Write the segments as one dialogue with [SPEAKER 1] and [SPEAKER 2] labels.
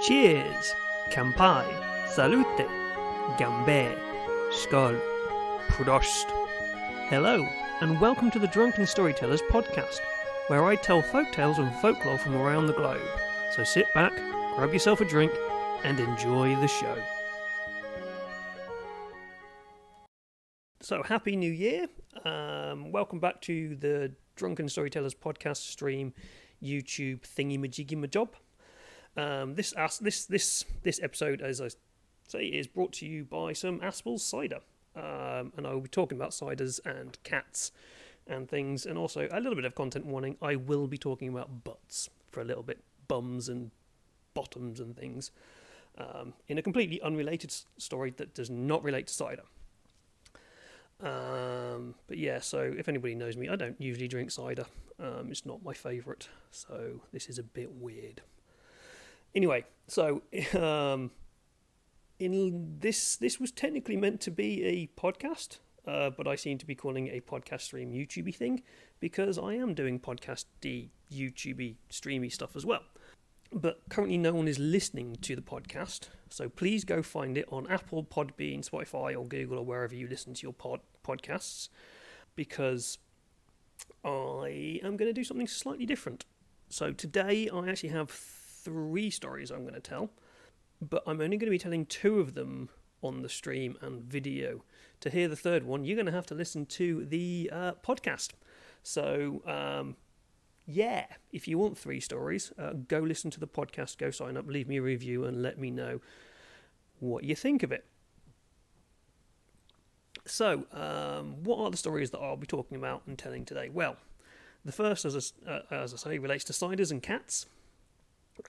[SPEAKER 1] Cheers, Kampai, Salute, Gambe, Skål, Prost. Hello, and welcome to the Drunken Storytellers podcast, where I tell folk tales and folklore from around the globe. So sit back, grab yourself a drink, and enjoy the show. So, Happy New Year. Um, welcome back to the Drunken Storytellers podcast stream, YouTube thingy majiggy majob. Um, this this this this episode, as I say, is brought to you by some Aspall's cider, um, and I will be talking about ciders and cats and things, and also a little bit of content warning. I will be talking about butts for a little bit, bums and bottoms and things, um, in a completely unrelated story that does not relate to cider. Um, but yeah, so if anybody knows me, I don't usually drink cider. Um, it's not my favourite, so this is a bit weird. Anyway, so um, in this this was technically meant to be a podcast, uh, but I seem to be calling it a podcast stream YouTubey thing because I am doing podcasty YouTubey streamy stuff as well. But currently, no one is listening to the podcast, so please go find it on Apple, Podbean, Spotify, or Google, or wherever you listen to your pod podcasts, because I am going to do something slightly different. So today, I actually have three stories I'm going to tell, but I'm only going to be telling two of them on the stream and video. To hear the third one, you're going to have to listen to the uh, podcast. So, um, yeah, if you want three stories, uh, go listen to the podcast, go sign up, leave me a review, and let me know what you think of it. So, um, what are the stories that I'll be talking about and telling today? Well, the first, as I, uh, as I say, relates to ciders and cats,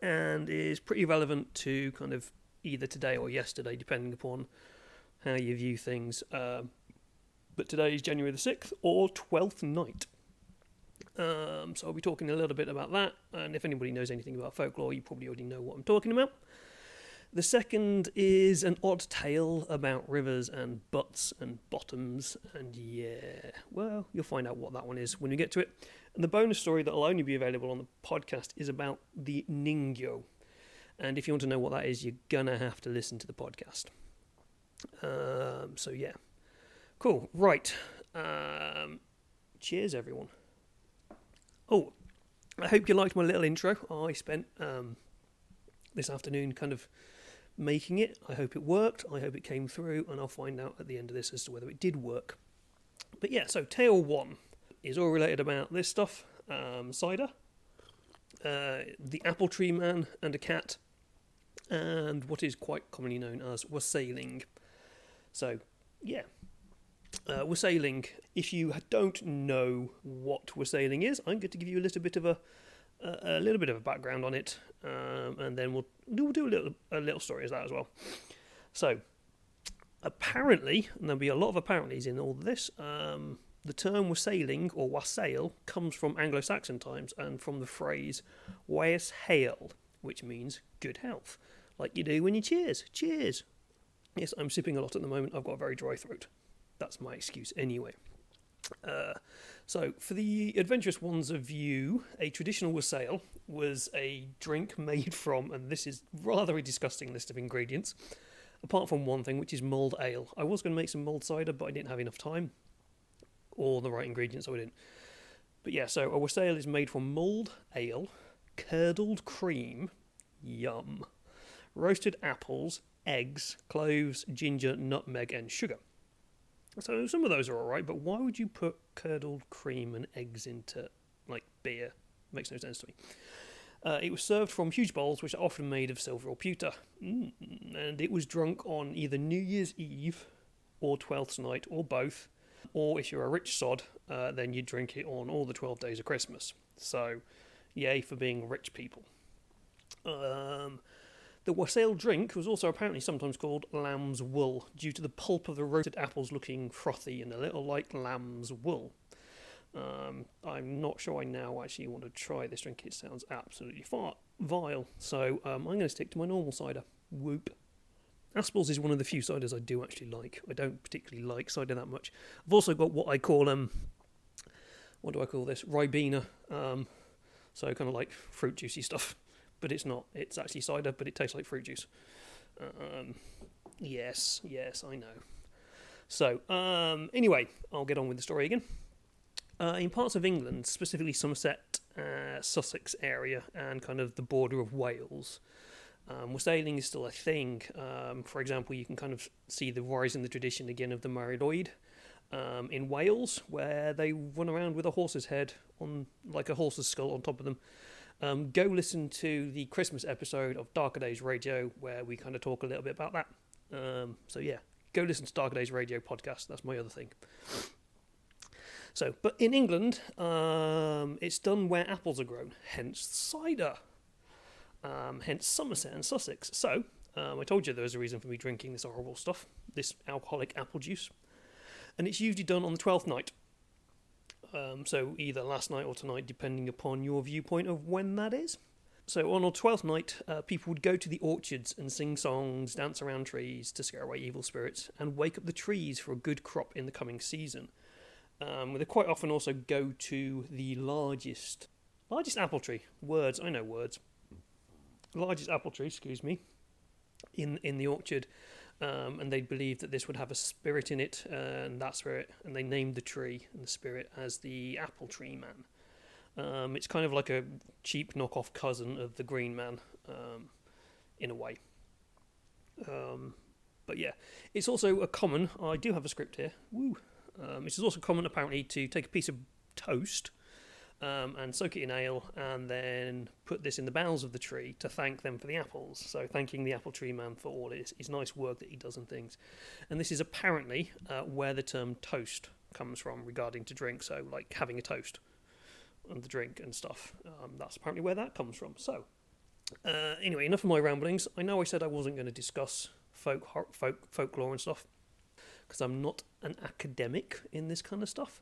[SPEAKER 1] and is pretty relevant to kind of either today or yesterday, depending upon how you view things. Um, but today is January the 6th or 12th night. Um, so I'll be talking a little bit about that, and if anybody knows anything about folklore, you probably already know what I'm talking about. The second is an odd tale about rivers and butts and bottoms, and yeah, well, you'll find out what that one is when we get to it. And the bonus story that will only be available on the podcast is about the Ningyo. And if you want to know what that is, you're gonna have to listen to the podcast. Um, so yeah, cool. Right. Um, cheers, everyone. Oh, I hope you liked my little intro. I spent um, this afternoon kind of making it. I hope it worked. I hope it came through, and I'll find out at the end of this as to whether it did work. But yeah, so tale one is all related about this stuff um, cider, uh, the apple tree man and a cat, and what is quite commonly known as wassailing. So, yeah, uh, wassailing. If you don't know what wassailing is, I'm going to give you a little bit of a a, a little bit of a background on it, um, and then we'll do, we'll do a little a little story as that as well. So, apparently, and there'll be a lot of apparentlys in all this. Um, the term wassailing or wassail comes from Anglo-Saxon times and from the phrase "waes hail," which means good health, like you do when you cheers. Cheers. Yes, I'm sipping a lot at the moment. I've got a very dry throat. That's my excuse anyway. Uh, so, for the adventurous ones of you, a traditional wassail was a drink made from, and this is rather a disgusting list of ingredients, apart from one thing, which is mulled ale. I was going to make some mulled cider, but I didn't have enough time or the right ingredients, so I didn't. But yeah, so a wassail is made from mulled ale, curdled cream, yum, roasted apples, eggs, cloves, ginger, nutmeg, and sugar. So some of those are alright, but why would you put curdled cream and eggs into like beer? Makes no sense to me. Uh, it was served from huge bowls, which are often made of silver or pewter, mm, and it was drunk on either New Year's Eve or Twelfth Night, or both. Or if you're a rich sod, uh, then you drink it on all the twelve days of Christmas. So, yay for being rich people. Um, the wassail drink was also apparently sometimes called lamb's wool due to the pulp of the roasted apples looking frothy and a little like lamb's wool. Um, I'm not sure I now actually want to try this drink. It sounds absolutely far vile. So um, I'm going to stick to my normal cider. Whoop. Aspall's is one of the few ciders I do actually like. I don't particularly like cider that much. I've also got what I call um, what do I call this? Ribena. Um, so kind of like fruit juicy stuff. but it's not. It's actually cider, but it tastes like fruit juice. Um, yes, yes, I know. So, um, anyway, I'll get on with the story again. Uh, in parts of England, specifically Somerset, uh, Sussex area, and kind of the border of Wales, um, wassailing is still a thing. Um, for example, you can kind of see the rise in the tradition again of the Mari Lwyd um, in Wales, where they run around with a horse's head on, like a horse's skull on top of them. Um, go listen to the Christmas episode of Darker Days Radio, where we kind of talk a little bit about that. Um, so yeah, go listen to Darker Days Radio podcast. That's my other thing. So, but in England, um, it's done where apples are grown, hence cider, um, hence Somerset and Sussex. So, um, I told you there was a reason for me drinking this horrible stuff, this alcoholic apple juice, and it's usually done on the twelfth night. Um, so either last night or tonight, depending upon your viewpoint of when that is. So on our twelfth night, uh, people would go to the orchards and sing songs, dance around trees to scare away evil spirits, and wake up the trees for a good crop in the coming season. Um, they quite often also go to the largest, largest apple tree. Words, I know words. Largest apple tree, excuse me, in in the orchard, um, and they believed that this would have a spirit in it, uh, and where it. and they named the tree and the spirit as the apple tree man. Um, it's kind of like a cheap knockoff cousin of the Green Man, um, in a way. Um, but yeah, it's also a common. I do have a script here. Woo! Um, it is also common, apparently, to take a piece of toast um, and soak it in ale, and then put this in the boughs of the tree to thank them for the apples. So, thanking the apple tree man for all his, his nice work that he does and things. And this is apparently uh, where the term toast comes from regarding to drink. So, like having a toast and the drink and stuff. Um, that's apparently where that comes from. So, uh, anyway, enough of my ramblings. I know I said I wasn't going to discuss folk, folk folklore and stuff because I'm not an academic in this kind of stuff,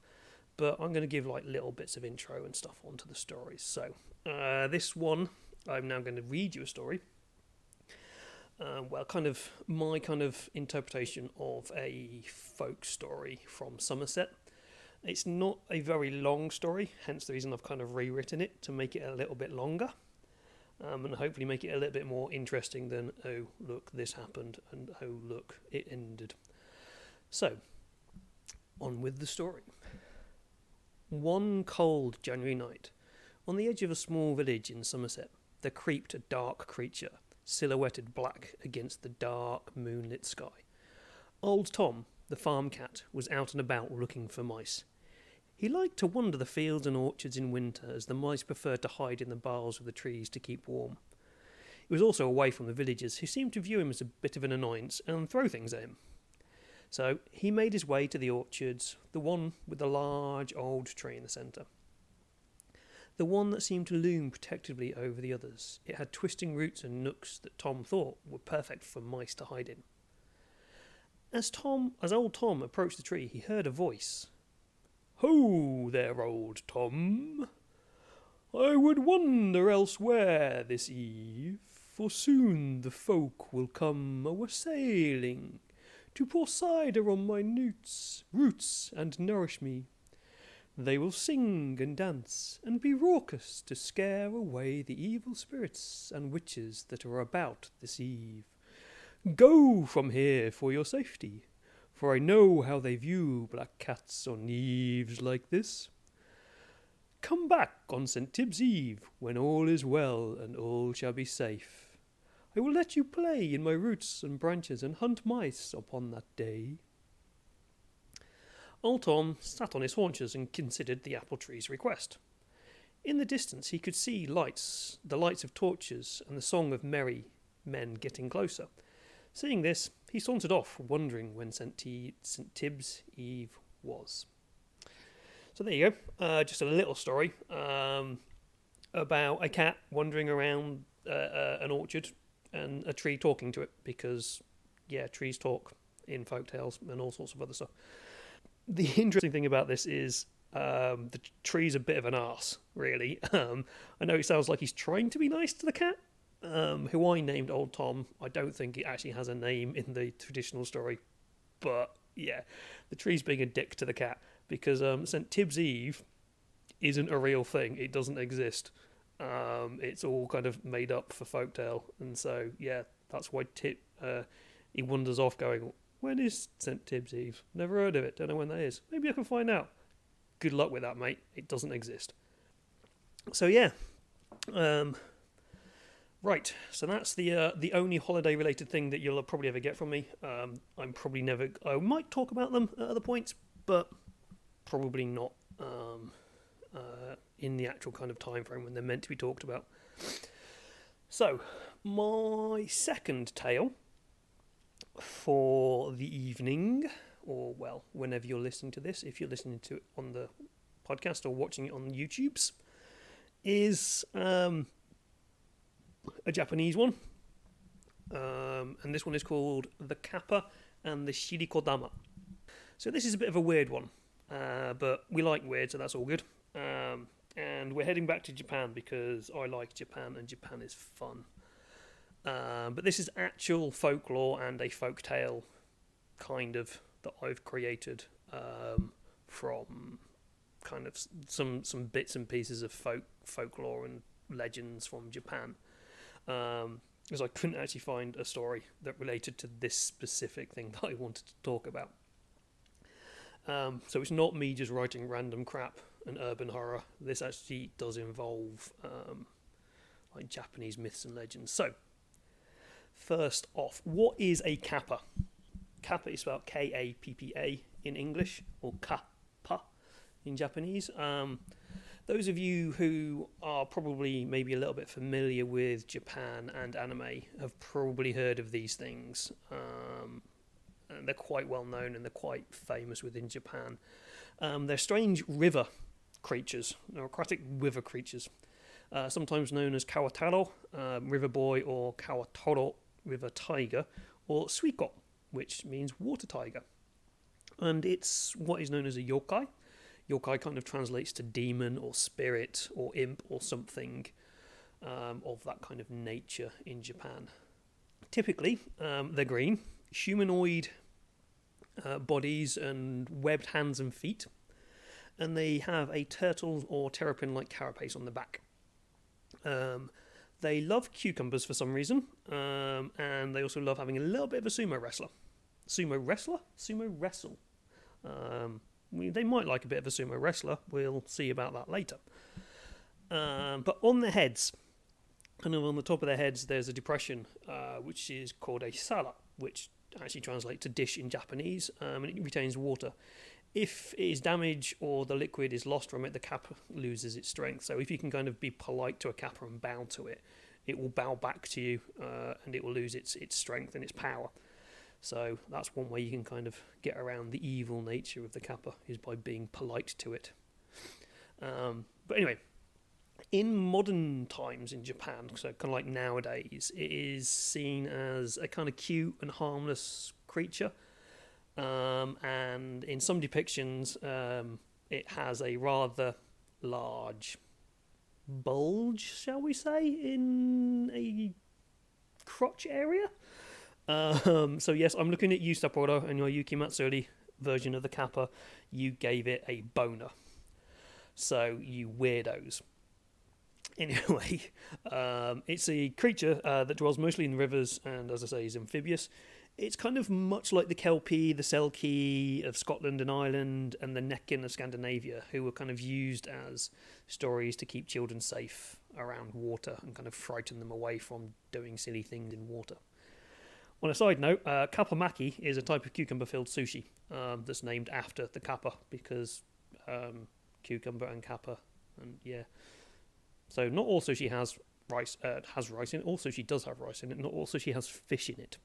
[SPEAKER 1] but I'm going to give like little bits of intro and stuff onto the stories. So uh, this one, I'm now going to read you a story. Uh, well, kind of my kind of interpretation of a folk story from Somerset. It's not a very long story, hence the reason I've kind of rewritten it to make it a little bit longer. Um, and hopefully make it a little bit more interesting than, oh, look, this happened, and oh, look, it ended. So, on with the story. One cold January night, on the edge of a small village in Somerset, there creeped a dark creature, silhouetted black against the dark moonlit sky. Old Tom, the farm cat, was out and about looking for mice. He liked to wander the fields and orchards in winter, as the mice preferred to hide in the boughs of the trees to keep warm. He was also away from the villagers, who seemed to view him as a bit of an annoyance and throw things at him. So he made his way to the orchards, the one with the large old tree in the centre. The one that seemed to loom protectively over the others. It had twisting roots and nooks that Tom thought were perfect for mice to hide in. As Tom, as old Tom approached the tree, he heard a voice. Ho there, old Tom! I would wander elsewhere this eve, for soon the folk will come a wassailing to pour cider on my newts, roots, and nourish me. They will sing and dance and be raucous to scare away the evil spirits and witches that are about this eve. Go from here for your safety, for I know how they view black cats on eves like this. Come back on St. Tib's Eve, when all is well and all shall be safe. I will let you play in my roots and branches and hunt mice upon that day. Old Tom sat on his haunches and considered the apple tree's request. In the distance he could see lights, the lights of torches, and the song of merry men getting closer. Seeing this, he sauntered off, wondering when St. T- St. Tib's Eve was. So there you go, uh, just a little story um, about a cat wandering around uh, uh, an orchard and a tree talking to it because, yeah, trees talk in folk tales and all sorts of other stuff. The interesting thing about this is um, the tree's a bit of an ass, really. Um, I know it sounds like he's trying to be nice to the cat, um, who I named Old Tom. I don't think it actually has a name in the traditional story, but yeah, the tree's being a dick to the cat because um, St. Tib's Eve isn't a real thing. It doesn't exist. Um, it's all kind of made up for folktale, and so yeah, that's why Tip uh, he wanders off, going, "When is St Tibbs Eve? Never heard of it. Don't know when that is. Maybe I can find out." Good luck with that, mate. It doesn't exist. So yeah, um, right. So that's the uh, the only holiday related thing that you'll probably ever get from me. Um, I'm probably never. I might talk about them at other points, but probably not. Um, uh, in the actual kind of time frame when they're meant to be talked about. So, my second tale for the evening, or well, whenever you're listening to this, if you're listening to it on the podcast or watching it on YouTube's, is um, a Japanese one. Um, and this one is called The Kappa and the Shirikodama. So, this is a bit of a weird one, uh, but we like weird, so that's all good. Um, and we're heading back to Japan because I like Japan and Japan is fun. Um, but this is actual folklore and a folk tale, kind of that I've created um, from kind of some some bits and pieces of folk folklore and legends from Japan. Um, because I couldn't actually find a story that related to this specific thing that I wanted to talk about. Um, so it's not me just writing random crap and urban horror. This actually does involve um, like Japanese myths and legends. So, first off, what is a kappa? Kappa is spelled K A P P A in English, or kappa in Japanese. Um, those of you who are probably maybe a little bit familiar with Japan and anime have probably heard of these things. Um, and they're quite well known and they're quite famous within Japan. Um, they're strange river creatures, aquatic river creatures, uh, sometimes known as Kawataro, um, river boy, or Kawatora, river tiger, or Suiko, which means water tiger. And it's what is known as a yokai. Yokai kind of translates to demon or spirit or imp or something um, of that kind of nature in Japan. Typically, um, they're green, humanoid uh, bodies and webbed hands and feet and they have a turtle or terrapin like carapace on the back. Um, they love cucumbers for some reason, um, and they also love having a little bit of a sumo wrestler. Sumo wrestler? Sumo wrestle. Um, we, they might like a bit of a sumo wrestler. We'll see about that later. Um, but on their heads, of on the top of their heads, there's a depression uh, which is called a sara, which actually translates to dish in Japanese, um, and it retains water if it is damaged or the liquid is lost from it, the kappa loses its strength. So if you can kind of be polite to a kappa and bow to it, it will bow back to you uh, and it will lose its its strength and its power. So that's one way you can kind of get around the evil nature of the kappa is by being polite to it. Um, but anyway, in modern times in Japan, so kind of like nowadays, it is seen as a kind of cute and harmless creature um, and in some depictions, um, it has a rather large bulge, shall we say, in a crotch area. Um, so yes, I'm looking at you, Sapporo, and your Yuki Matsuri version of the Kappa. You gave it a boner. So you weirdos. Anyway, um, it's a creature uh, that dwells mostly in rivers and, as I say, is amphibious it's kind of much like the Kelpie, the Selkie of Scotland and Ireland, and the Necken of Scandinavia, who were kind of used as stories to keep children safe around water and kind of frighten them away from doing silly things in water. On a side note, uh, kappa maki is a type of cucumber filled sushi um, that's named after the kappa because um, cucumber and kappa, and yeah. So not all sushi has rice uh, has rice in it. All sushi does have rice in it. Not also she has fish in it.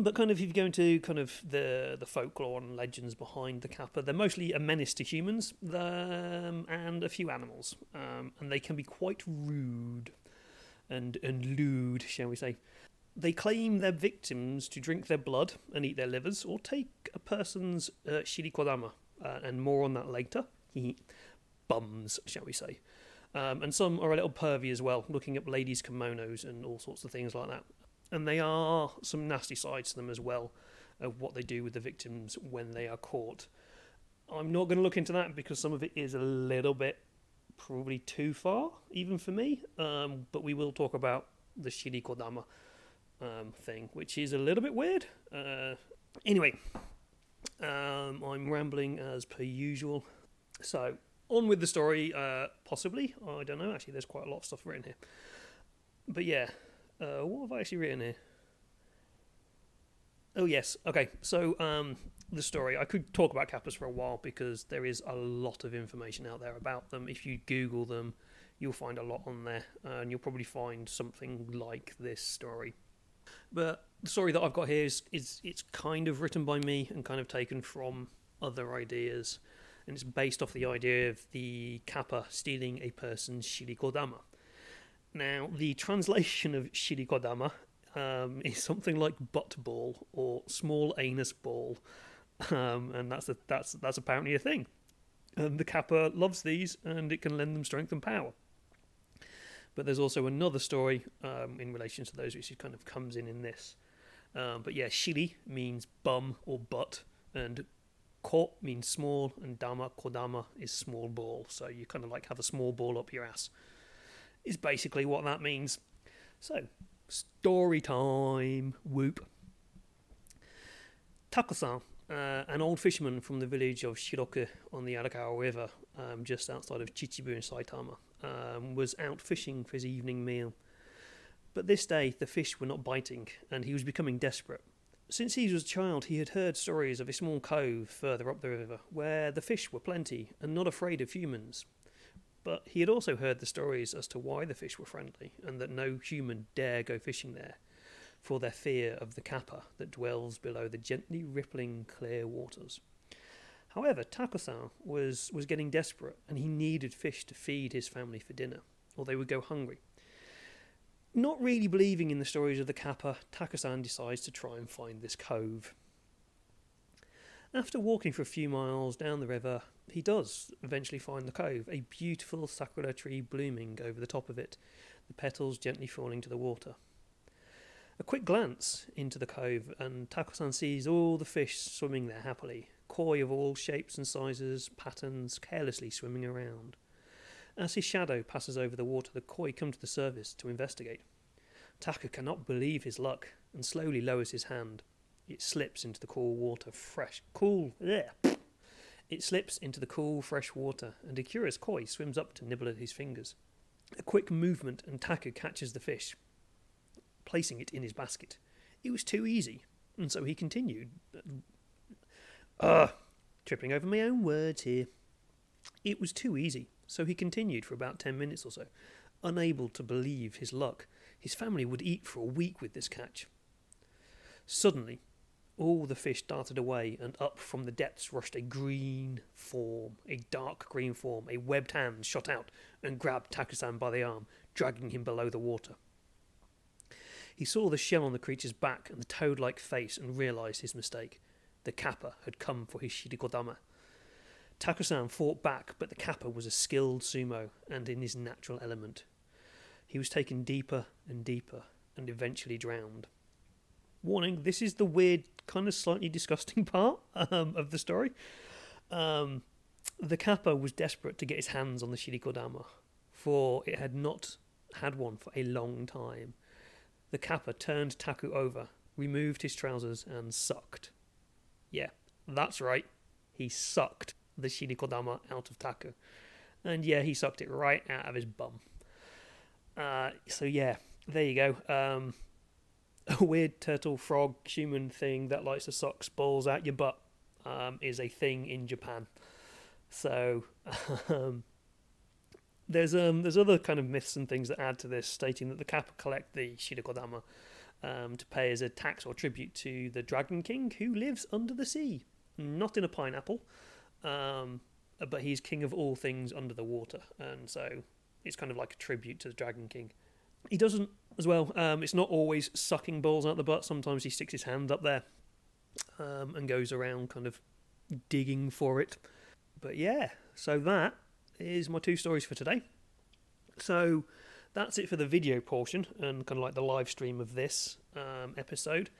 [SPEAKER 1] But kind of if you go into kind of the the folklore and legends behind the kappa, they're mostly a menace to humans um, and a few animals, um, and they can be quite rude and and lewd, shall we say. They claim their victims to drink their blood and eat their livers, or take a person's uh, shirikodama, uh, and more on that later. Bums, shall we say. Um, and some are a little pervy as well, looking at ladies' kimonos and all sorts of things like that and they are some nasty sides to them as well of what they do with the victims when they are caught. I'm not going to look into that because some of it is a little bit probably too far, even for me. Um, but we will talk about the Shiri Kodama um, thing, which is a little bit weird. Uh, anyway, um, I'm rambling as per usual. So, on with the story, uh, possibly. I don't know, actually, there's quite a lot of stuff written here. But yeah, uh, what have I actually written here? Oh, yes. Okay, so um, the story. I could talk about Kappas for a while because there is a lot of information out there about them. If you Google them, you'll find a lot on there, uh, and you'll probably find something like this story. But the story that I've got here is, is it's kind of written by me and kind of taken from other ideas, and it's based off the idea of the kappa stealing a person's shirikodama. Now, the translation of shirikodama um, is something like butt ball or small anus ball, um, and that's a, that's that's apparently a thing. And the kappa loves these, and it can lend them strength and power. But there's also another story um, in relation to those, which kind of comes in in this. Um, but yeah, shiri means bum or butt, and ko means small, and dama kodama is small ball. So you kind of like have a small ball up your ass. Is basically what that means. So story time. Whoop. Takusan, uh, an old fisherman from the village of Shiroku on the Arakawa River, um, just outside of Chichibu in Saitama, um, was out fishing for his evening meal. But this day the fish were not biting, and he was becoming desperate. Since he was a child, he had heard stories of a small cove further up the river where the fish were plenty and not afraid of humans. But he had also heard the stories as to why the fish were friendly and that no human dare go fishing there for their fear of the kappa that dwells below the gently rippling clear waters. However, Takusan was, was getting desperate and he needed fish to feed his family for dinner, or they would go hungry. Not really believing in the stories of the Kappa, Takusan decides to try and find this cove. After walking for a few miles down the river, he does eventually find the cove, a beautiful sakura tree blooming over the top of it, the petals gently falling to the water. A quick glance into the cove, and Takusan sees all the fish swimming there happily, koi of all shapes and sizes, patterns, carelessly swimming around. As his shadow passes over the water, the koi come to the surface to investigate. Taku cannot believe his luck and slowly lowers his hand. It slips into the cool water, fresh, cool. Yeah. It slips into the cool, fresh water, and a curious koi swims up to nibble at his fingers. A quick movement, and Taku catches the fish, placing it in his basket. It was too easy, and so he continued, Ugh, tripping over my own words here. It was too easy, so he continued for about ten minutes or so, unable to believe his luck. His family would eat for a week with this catch. Suddenly, all the fish darted away, and up from the depths rushed a green form, a dark green form. A webbed hand shot out and grabbed Takusan by the arm, dragging him below the water. He saw the shell on the creature's back and the toad like face and realized his mistake. The Kappa had come for his Shirikodama. Takusan fought back, but the Kappa was a skilled sumo and in his natural element. He was taken deeper and deeper and eventually drowned. Warning, this is the weird, kind of slightly disgusting part um, of the story. Um, the Kappa was desperate to get his hands on the Shirikodama, for it had not had one for a long time. The Kappa turned Taku over, removed his trousers, and sucked. Yeah, that's right. He sucked the Shirikodama out of Taku. And yeah, he sucked it right out of his bum. Uh, so yeah, there you go. Um, a weird turtle frog human thing that likes to suck balls out your butt um, is a thing in Japan. So um, there's um there's other kind of myths and things that add to this, stating that the Kappa collect the Shirikodama um, to pay as a tax or tribute to the Dragon King who lives under the sea, not in a pineapple, um, but he's king of all things under the water, and so it's kind of like a tribute to the Dragon King. He doesn't as well. Um, it's not always sucking balls out the butt. Sometimes he sticks his hand up there um, and goes around kind of digging for it. But yeah, so that is my two stories for today. So that's it for the video portion and kind of like the live stream of this um, episode.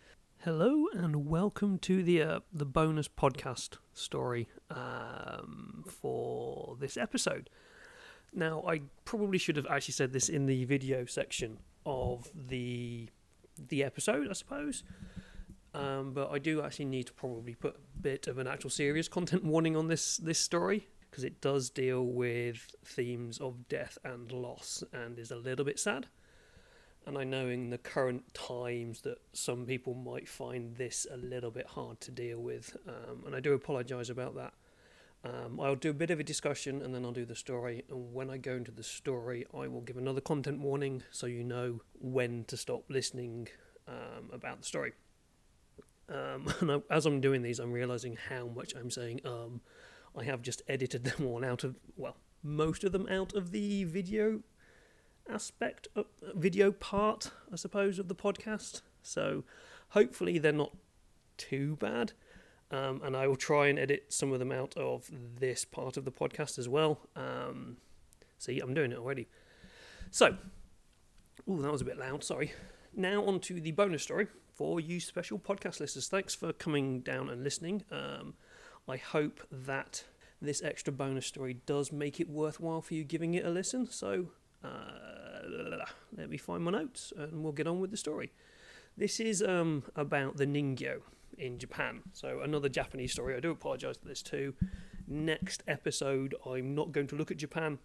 [SPEAKER 1] Hello and welcome to the uh, the bonus podcast story um, for this episode. Now, I probably should have actually said this in the video section of the the episode, I suppose. Um, but I do actually need to probably put a bit of an actual serious content warning on this this story because it does deal with themes of death and loss and is a little bit sad. And I know in the current times that some people might find this a little bit hard to deal with, um, and I do apologise about that. Um, I'll do a bit of a discussion and then I'll do the story. And when I go into the story, I will give another content warning so you know when to stop listening um, about the story. Um, and I, as I'm doing these, I'm realizing how much I'm saying. Um, I have just edited them all out of, well, most of them out of the video aspect, of, video part, I suppose, of the podcast. So hopefully they're not too bad. Um, and I will try and edit some of them out of this part of the podcast as well. Um, see, I'm doing it already. So, oh, that was a bit loud. Sorry. Now on to the bonus story for you special podcast listeners. Thanks for coming down and listening. Um, I hope that this extra bonus story does make it worthwhile for you giving it a listen. So, uh, let me find my notes and we'll get on with the story. This is um, about the Ningyo in Japan. So another Japanese story. I do apologise for this too. Next episode, I'm not going to look at Japan.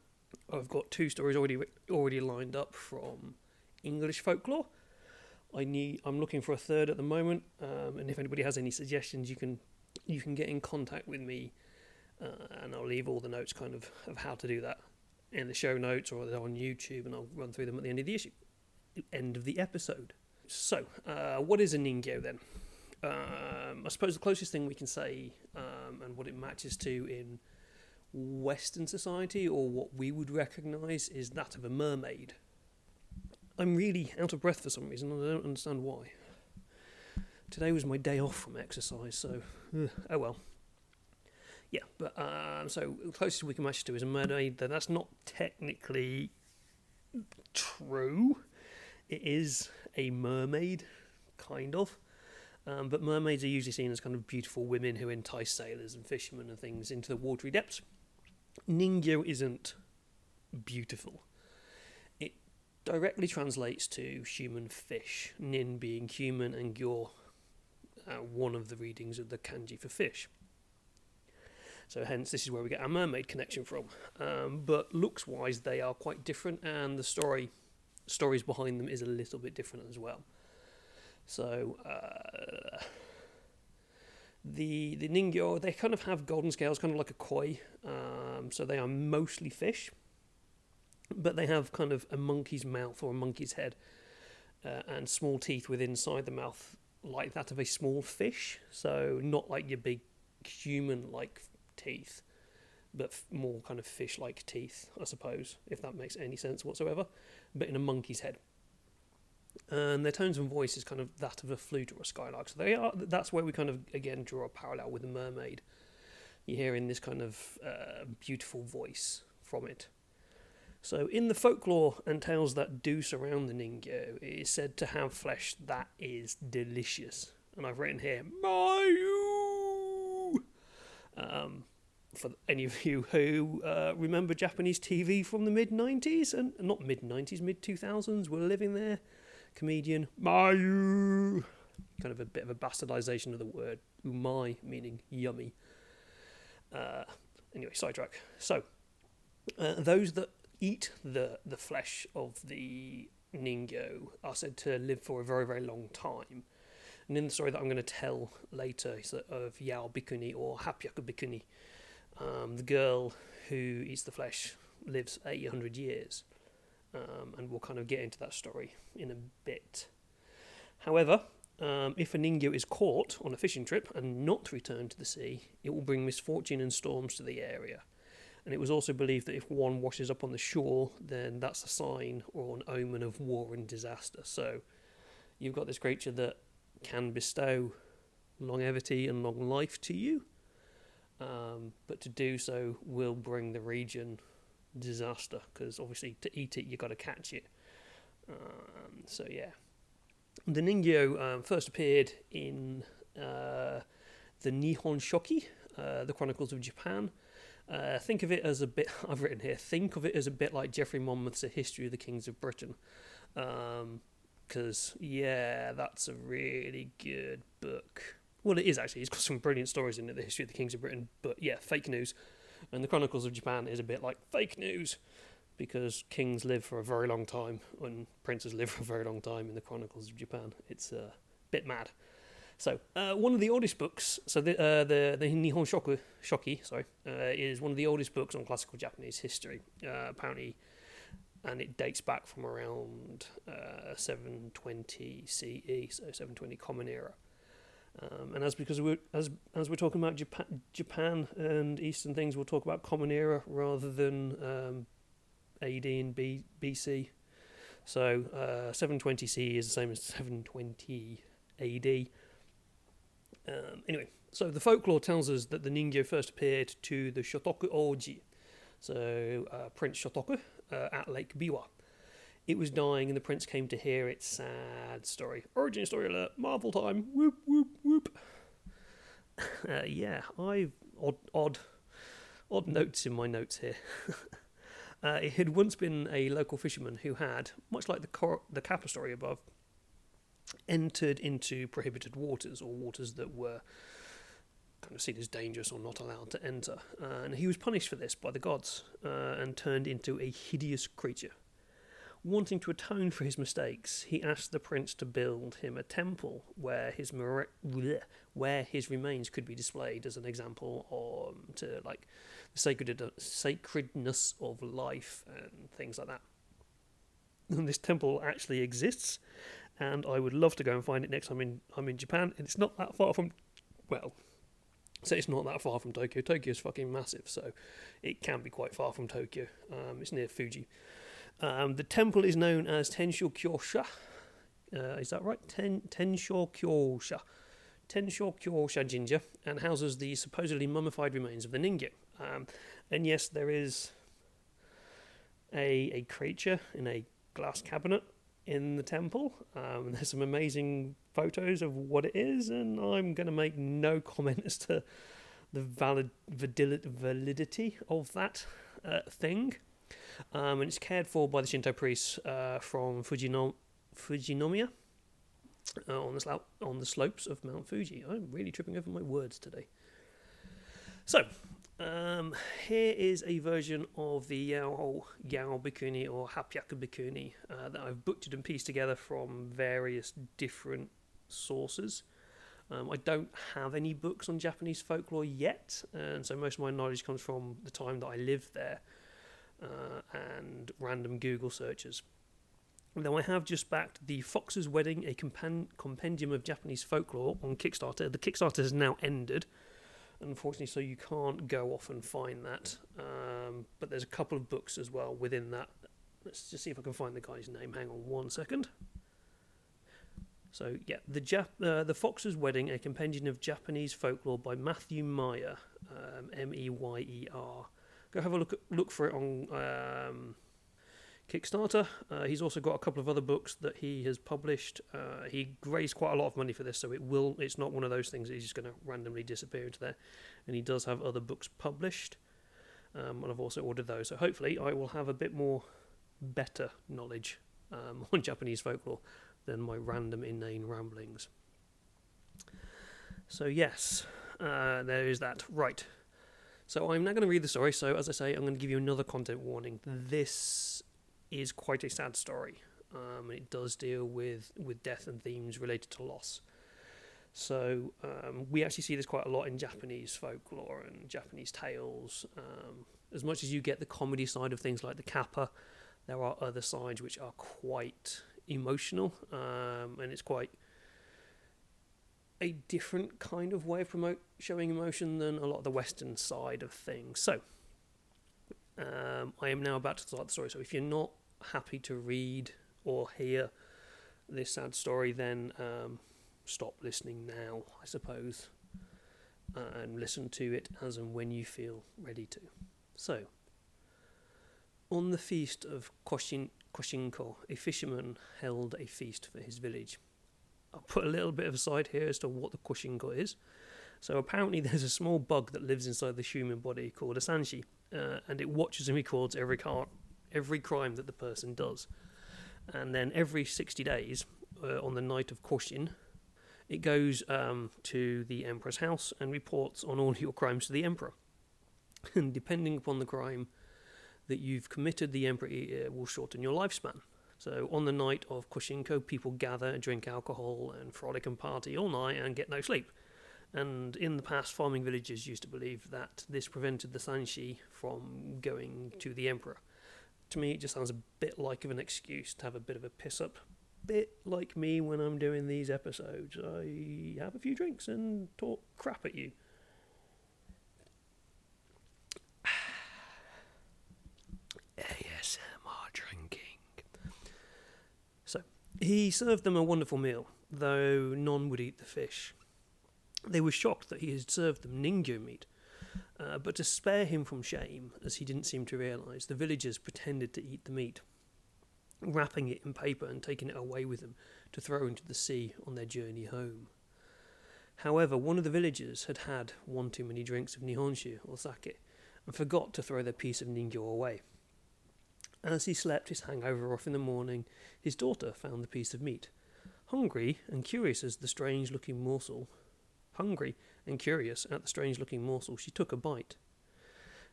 [SPEAKER 1] I've got two stories already already lined up from English folklore. I need. I'm looking for a third at the moment, um, and if anybody has any suggestions, you can you can get in contact with me, uh, and I'll leave all the notes kind of of how to do that in the show notes or on YouTube, and I'll run through them at the end of the issue, end of the episode. So, uh, what is a ningyo then? Um, I suppose the closest thing we can say um, and what it matches to in Western society or what we would recognise is that of a mermaid. I'm really out of breath for some reason and I don't understand why. Today was my day off from exercise, so oh well. Yeah, but um, so the closest we can match to is a mermaid. Then that's not technically true. It is a mermaid, kind of. Um, but mermaids are usually seen as kind of beautiful women who entice sailors and fishermen and things into the watery depths. Ningyo isn't beautiful. It directly translates to human fish, nin being human and gyo uh, one of the readings of the kanji for fish. So hence this is where we get our mermaid connection from. Um, but looks wise they are quite different and the story stories behind them is a little bit different as well. So uh, the the ningyo they kind of have golden scales, kind of like a koi. Um, so they are mostly fish, but they have kind of a monkey's mouth or a monkey's head, uh, and small teeth within inside the mouth, like that of a small fish. So not like your big human-like teeth, but more kind of fish-like teeth, I suppose, if that makes any sense whatsoever. But in a monkey's head and their tones and voice is kind of that of a flute or a skylark. So they are. That's where we kind of again draw a parallel with the mermaid. You're hearing this kind of uh, beautiful voice from it. So in the folklore and tales that do surround the Ningyo, it is said to have flesh that is delicious. And I've written here, Mayu! Um, for any of you who uh, remember Japanese TV from the mid 90s, and not mid 90s, mid 2000s, were living there comedian Mayu. Kind of a bit of a bastardization of the word umai, meaning yummy. Uh, anyway, sidetrack. So, uh, those that eat the, the flesh of the Ningyo are said to live for a very, very long time. And in the story that I'm going to tell later of Yao Bikuni or Happyaku Bikuni, um, the girl who eats the flesh lives 800 years um, and we'll kind of get into that story in a bit. However, um, if a ningyo is caught on a fishing trip and not returned to the sea, it will bring misfortune and storms to the area. And it was also believed that if one washes up on the shore, then that's a sign or an omen of war and disaster. So you've got this creature that can bestow longevity and long life to you, um, but to do so will bring the region disaster because obviously to eat it you've got to catch it. Um, so yeah, the Ningyo um, first appeared in uh, the Nihon Shoki, uh, the Chronicles of Japan, Uh, think of it as a bit. I've written here. Think of it as a bit like Geoffrey Monmouth's A History of the Kings of Britain, because um, yeah, that's a really good book. Well, it is actually. It's got some brilliant stories in it. The History of the Kings of Britain, but yeah, fake news. And the Chronicles of Japan is a bit like fake news, because kings live for a very long time and princes live for a very long time in the Chronicles of Japan. It's a bit mad. So, uh, one of the oldest books, so the uh, the, the Nihon Shoku, Shoki, sorry, uh, is one of the oldest books on classical Japanese history. Uh, apparently, and it dates back from around uh, 720 CE, so 720 Common Era. Um, and as because we're as as we're talking about Japan, Japan and Eastern things, we'll talk about Common Era rather than um, AD and B, BC. So uh, 720 CE is the same as 720 AD. Um, anyway, so the folklore tells us that the Ningyo first appeared to the Shotoku Oji, so uh, Prince Shotoku, uh, at Lake Biwa. It was dying, and the prince came to hear its sad story. Origin story alert, Marvel time, whoop, whoop, whoop. Uh, yeah, I've odd, odd, odd notes in my notes here. uh, it had once been a local fisherman who had, much like the cor- the Kappa story above, entered into prohibited waters or waters that were kind of seen as dangerous or not allowed to enter. Uh, and he was punished for this by the gods uh, and turned into a hideous creature. Wanting to atone for his mistakes, he asked the prince to build him a temple where his where his remains could be displayed as an example of to like the sacred sacredness of life and things like that. And this temple actually exists, and I would love to go and find it next time in, I'm in Japan. And it's not that far from, well, so it's not that far from Tokyo. Tokyo is fucking massive, so it can be quite far from Tokyo. Um, it's near Fuji. Um, the temple is known as Tensho Kyosha. Uh, is that right? Ten, Tensho Kyosha. Tensho Kyosha Jinja, and houses the supposedly mummified remains of the Ningyo. Um, and yes, there is a, a creature in a glass cabinet in the temple. Um, there's some amazing photos of what it is, and I'm going to make no comment as to the valid validity of that uh, thing. Um, and it's cared for by the Shinto priests uh, from Fujino- Fujinomiya uh, on the slo- on the slopes of Mount Fuji. I'm really tripping over my words today. So, um, here is a version of the Yao, Yao Bikuni or Happyaku Bikuni uh, that I've butchered and pieced together from various different sources. Um, I don't have any books on Japanese folklore yet, and so most of my knowledge comes from the time that I lived there uh, and random Google searches. Though I have just backed The Fox's Wedding, a compendium of Japanese folklore on Kickstarter. The Kickstarter has now ended, unfortunately, so you can't go off and find that. Um, but there's a couple of books as well within that. Let's just see if I can find the guy's name. Hang on one second. So yeah, the Jap- uh, the Fox's Wedding, a compendium of Japanese folklore by Matthew Meyer, um, M E Y E R. Go have a look at, look for it on um, Kickstarter. Uh, he's also got a couple of other books that he has published. Uh, he raised quite a lot of money for this, so it will. It's not one of those things that he's just going to randomly disappear into there. And he does have other books published, um, and I've also ordered those. So hopefully, I will have a bit more better knowledge um, on Japanese folklore than my random inane ramblings. So yes, uh, there is that. Right. So I'm not going to read the story. So as I say, I'm going to give you another content warning. This is quite a sad story. Um, it does deal with, with death and themes related to loss. So um, we actually see this quite a lot in Japanese folklore and Japanese tales. Um, as much as you get the comedy side of things like the kappa, there are other sides which are quite emotional, um, and it's quite a different kind of way of promote showing emotion than a lot of the Western side of things. So um, I am now about to start the story. So if you're not happy to read or hear this sad story, then um, stop listening now, I suppose, and listen to it as and when you feel ready to. So, on the feast of Koshin, Koshinko, a fisherman held a feast for his village. I'll put a little bit of a side here as to what the Koshinko is. So apparently, there's a small bug that lives inside the human body called a sanshi, uh, and it watches and records every car, every crime that the person does. And then every 60 days, uh, on the night of Koshin, it goes um, to the emperor's house and reports on all your crimes to the emperor. And depending upon the crime that you've committed, the emperor uh, will shorten your lifespan. So on the night of Koshinko, people gather, drink alcohol, and frolic and party all night and get no sleep. And in the past, farming villagers used to believe that this prevented the Sanshi from going to the emperor. To me, it just sounds a bit like of an excuse to have a bit of a piss up. Bit like me when I'm doing these episodes. I have a few drinks and talk crap at you. ASMR drinking. So, he served them a wonderful meal, though none would eat the fish. They were shocked that he had served them ningyo meat, uh, but to spare him from shame, as he didn't seem to realise, the villagers pretended to eat the meat, wrapping it in paper and taking it away with them to throw into the sea on their journey home. However, one of the villagers had had one too many drinks of nihonshu or sake and forgot to throw their piece of ningyo away. As he slept his hangover off in the morning, his daughter found the piece of meat. Hungry and curious as the strange looking morsel Hungry and curious at the strange looking morsel, she took a bite.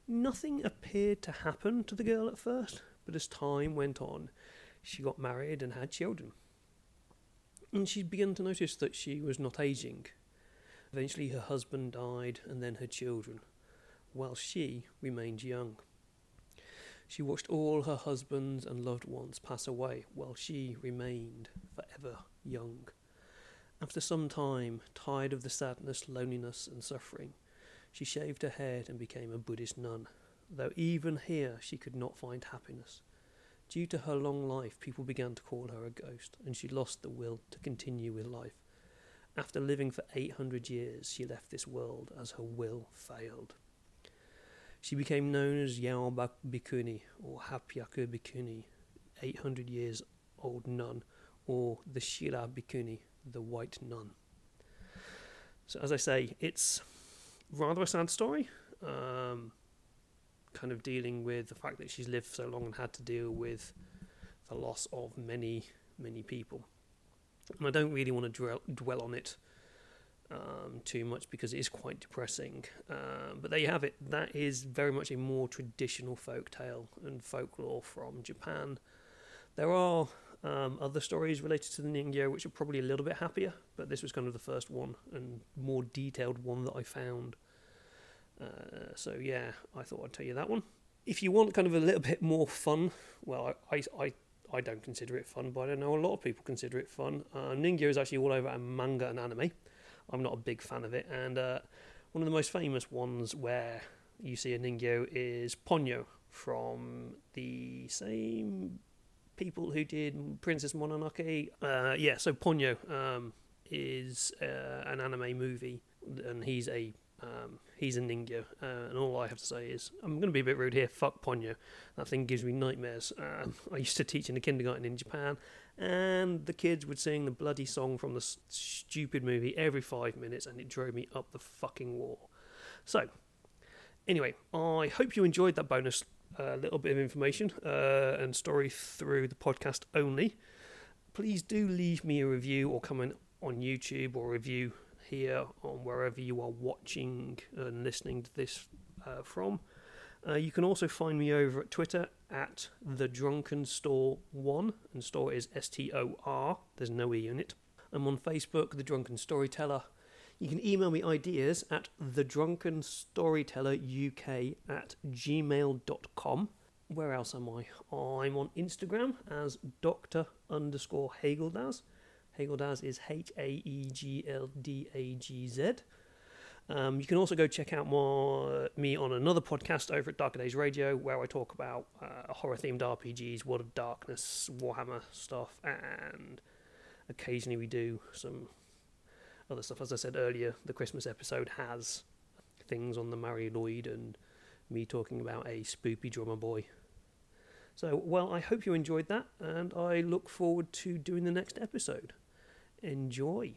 [SPEAKER 1] Nothing appeared to happen to the girl at first, but as time went on, she got married and had children. And she began to notice that she was not aging. Eventually, her husband died, and then her children, while she remained young. She watched all her husbands and loved ones pass away, while she remained forever young. After some time, tired of the sadness, loneliness, and suffering, she shaved her head and became a Buddhist nun, though even here she could not find happiness. Due to her long life, people began to call her a ghost, and she lost the will to continue with life. After living for 800 years, she left this world as her will failed. She became known as Yaobak Bikuni or Happyaku Bikuni, 800 years old nun, or the Shira Bikuni, the White Nun. So, as I say, it's rather a sad story, um, kind of dealing with the fact that she's lived so long and had to deal with the loss of many, many people. And I don't really want to dwell, dwell on it um, too much because it is quite depressing. Um, but there you have it. That is very much a more traditional folk tale and folklore from Japan. There are um, other stories related to the Ningyo, which are probably a little bit happier, but this was kind of the first one and more detailed one that I found. Uh, so yeah, I thought I'd tell you that one. If you want kind of a little bit more fun, well, I, I, I, don't consider it fun, but I know a lot of people consider it fun. Uh, Ningyo is actually all over manga and anime. I'm not a big fan of it, and uh, one of the most famous ones where you see a Ningyo is Ponyo from the same people who did Princess Mononoke. Uh, yeah, so Ponyo um, is uh, an anime movie, and he's a um, he's a ninja, uh, and all I have to say is I'm going to be a bit rude here. Fuck Ponyo, that thing gives me nightmares. Uh, I used to teach in a kindergarten in Japan, and the kids would sing the bloody song from the stupid movie every five minutes, and it drove me up the fucking wall. So, anyway, I hope you enjoyed that bonus a little bit of information uh, and story through the podcast only, please do leave me a review or comment on YouTube or review here on wherever you are watching and listening to this uh, from. Uh, you can also find me over at Twitter at the Drunken Store One, and store is S T O R. There's no e in it. I'm on Facebook, the Drunken Storyteller, you can email me ideas at thedrunkenstorytelleruk at gmail.com. Where else am I? I'm on Instagram as Dr. underscore Haegldagz. Haegldagz is H A E G L D A G Z. Um, you can also go check out more me on another podcast over at Darker Days Radio, where I talk about uh, horror themed RPGs, World of Darkness, Warhammer stuff, and occasionally we do some other stuff. As I said earlier, the Christmas episode has things on the Mari Lwyd and me talking about a spoopy drummer boy. So, well, I hope you enjoyed that, and I look forward to doing the next episode. Enjoy.